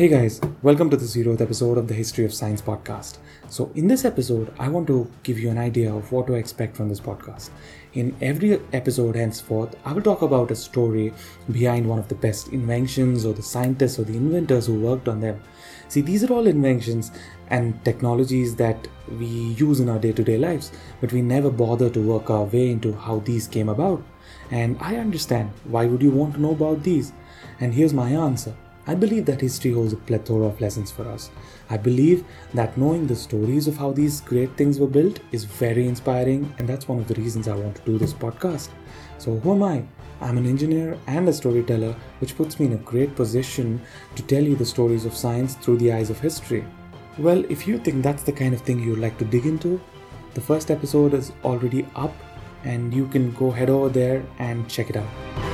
Hey guys, welcome to the zeroth episode of the History of Science podcast. So, in this episode, I want to give you an idea of what to expect from this podcast. In every episode henceforth, I will talk about a story behind one of the best inventions or the scientists or the inventors who worked on them. See, these are all inventions and technologies that we use in our day to day lives, but we never bother to work our way into how these came about. And I understand why would you want to know about these? And here's my answer I believe that history holds a plethora of lessons for us. I believe that knowing the stories of how these great things were built is very inspiring, and that's one of the reasons I want to do this podcast. So, who am I? I'm an engineer and a storyteller, which puts me in a great position to tell you the stories of science through the eyes of history. Well, if you think that's the kind of thing you'd like to dig into, the first episode is already up, and you can go head over there and check it out.